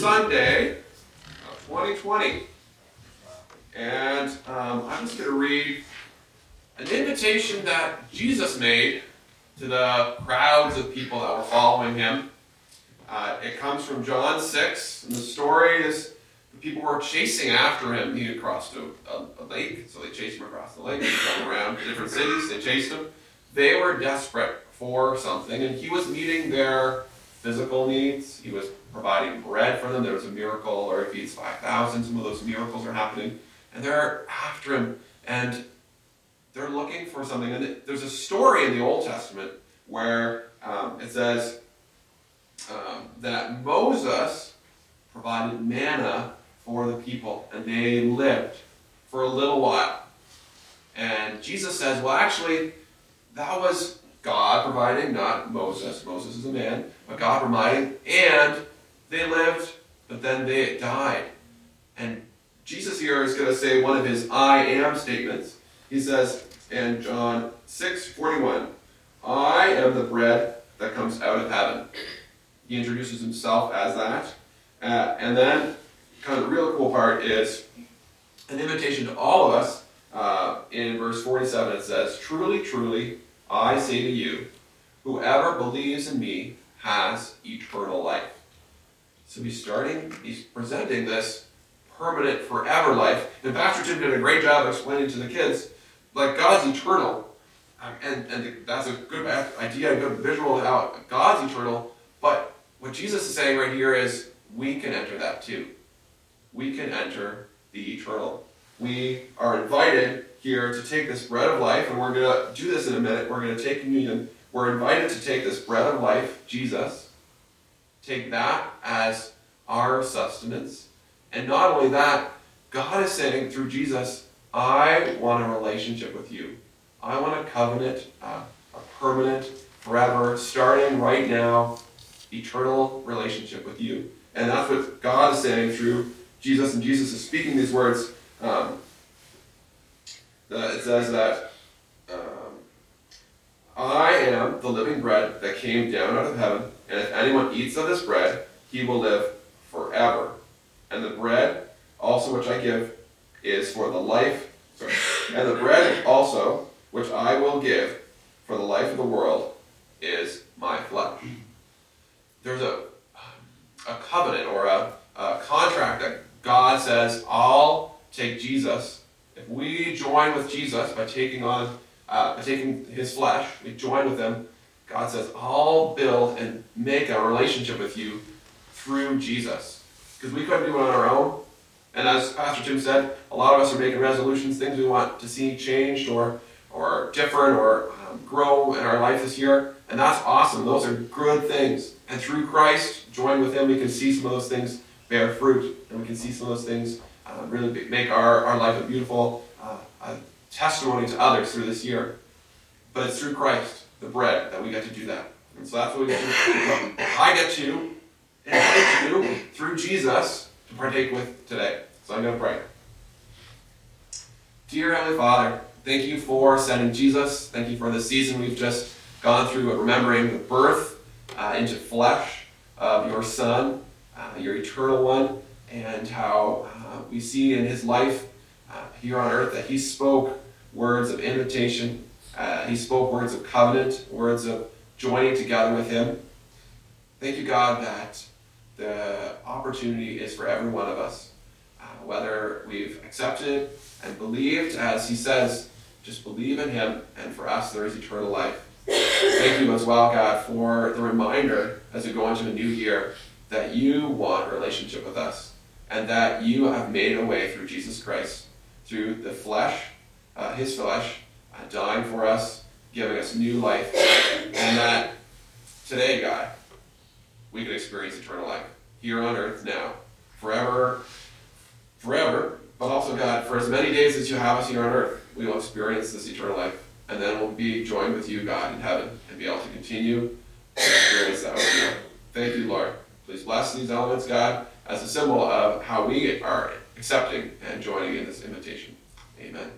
Sunday of 2020. And um, I'm just going to read an invitation that Jesus made to the crowds of people that were following him. Uh, it comes from John 6, and the story is the people were chasing after him. He had crossed a, a, a lake, so they chased him across the lake. He around different cities, they chased him. They were desperate for something, and he was meeting their physical needs. He was providing bread for them. There was a miracle, or he feeds 5,000. Some of those miracles are happening. And they're after him, and they're looking for something. And there's a story in the Old Testament where um, it says um, that Moses provided manna for the people, and they lived for a little while. And Jesus says, well, actually, that was God providing, not Moses. Moses is a man, but God providing, and they lived, but then they died. And Jesus here is going to say one of his I am statements. He says in John 6 41, I am the bread that comes out of heaven. He introduces himself as that. Uh, and then, kind of the real cool part is an invitation to all of us. Uh, in verse 47, it says, Truly, truly, I say to you, whoever believes in me has eternal life. So he's starting, he's presenting this permanent, forever life. And Pastor Tim did a great job explaining to the kids, like God's eternal. Um, and, and that's a good idea, a good visual of how God's eternal. But what Jesus is saying right here is we can enter that too. We can enter the eternal. We are invited here to take this bread of life, and we're going to do this in a minute. We're going to take communion. We're invited to take this bread of life, Jesus, take that as our sustenance. And not only that, God is saying through Jesus, I want a relationship with you. I want a covenant, uh, a permanent, forever, starting right now, eternal relationship with you. And that's what God is saying through Jesus. And Jesus is speaking these words. Um, it says that um, I am the living bread that came down out of heaven, and if anyone eats of this bread, he will live forever. And the bread also which I give is for the life, sorry, and the bread also which I will give for the life of the world is my flesh. There's a, a covenant or a, a contract that God says, I'll take Jesus. We join with Jesus by taking on, uh, by taking his flesh, we join with him. God says, I'll build and make a relationship with you through Jesus. Because we couldn't do it on our own. And as Pastor Tim said, a lot of us are making resolutions, things we want to see changed or or different or um, grow in our life this year. And that's awesome. Those are good things. And through Christ, join with Him, we can see some of those things bear fruit. And we can see some of those things uh, really make our, our life a beautiful uh, testimony to others through this year. But it's through Christ, the bread, that we get to do that. And so that's what we get to do. I get to invite you through Jesus to partake with today. So I'm going to pray. Dear Heavenly Father, Thank you for sending Jesus. Thank you for the season we've just gone through, of remembering the birth uh, into flesh of your Son, uh, your eternal one, and how uh, we see in his life uh, here on earth that he spoke words of invitation, uh, he spoke words of covenant, words of joining together with him. Thank you, God, that the opportunity is for every one of us, uh, whether we've accepted and believed, as he says just believe in Him, and for us there is eternal life. Thank you as well, God, for the reminder as we go into a new year that you want a relationship with us, and that you have made a way through Jesus Christ, through the flesh, uh, His flesh, uh, dying for us, giving us new life, and that today, God, we can experience eternal life here on earth now, forever, forever, but also, God, for as many days as you have us here on earth we will experience this eternal life. And then we'll be joined with you, God, in heaven, and be able to continue to experience that with you. Thank you, Lord. Please bless these elements, God, as a symbol of how we are accepting and joining in this invitation. Amen.